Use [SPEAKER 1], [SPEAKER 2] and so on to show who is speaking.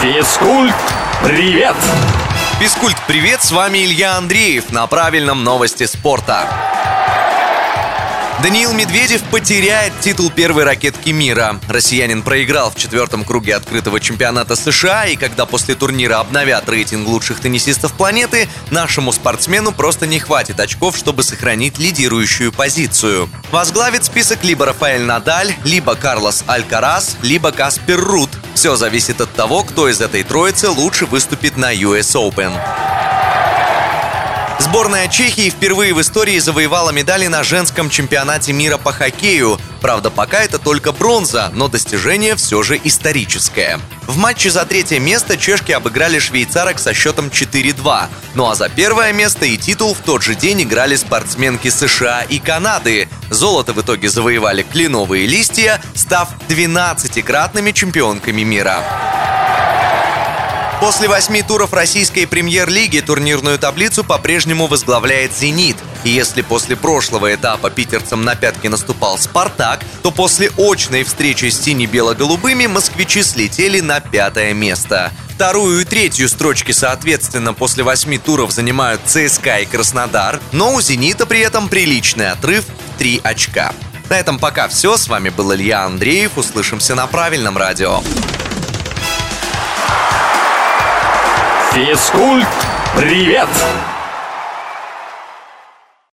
[SPEAKER 1] Физкульт, привет!
[SPEAKER 2] Физкульт, привет, с вами Илья Андреев на правильном новости спорта. Даниил Медведев потеряет титул первой ракетки мира. Россиянин проиграл в четвертом круге открытого чемпионата США, и когда после турнира обновят рейтинг лучших теннисистов планеты, нашему спортсмену просто не хватит очков, чтобы сохранить лидирующую позицию. Возглавит список либо Рафаэль Надаль, либо Карлос Алькарас, либо Каспер Рут. Все зависит от того, кто из этой троицы лучше выступит на US Open. Сборная Чехии впервые в истории завоевала медали на женском чемпионате мира по хоккею. Правда, пока это только бронза, но достижение все же историческое. В матче за третье место чешки обыграли швейцарок со счетом 4-2. Ну а за первое место и титул в тот же день играли спортсменки США и Канады. Золото в итоге завоевали кленовые листья, став 12-кратными чемпионками мира. После восьми туров российской премьер-лиги турнирную таблицу по-прежнему возглавляет «Зенит». И если после прошлого этапа питерцам на пятки наступал «Спартак», то после очной встречи с сине-бело-голубыми москвичи слетели на пятое место. Вторую и третью строчки, соответственно, после восьми туров занимают ЦСКА и Краснодар, но у «Зенита» при этом приличный отрыв три очка. На этом пока все. С вами был Илья Андреев. Услышимся на правильном радио.
[SPEAKER 1] Физкульт, привет!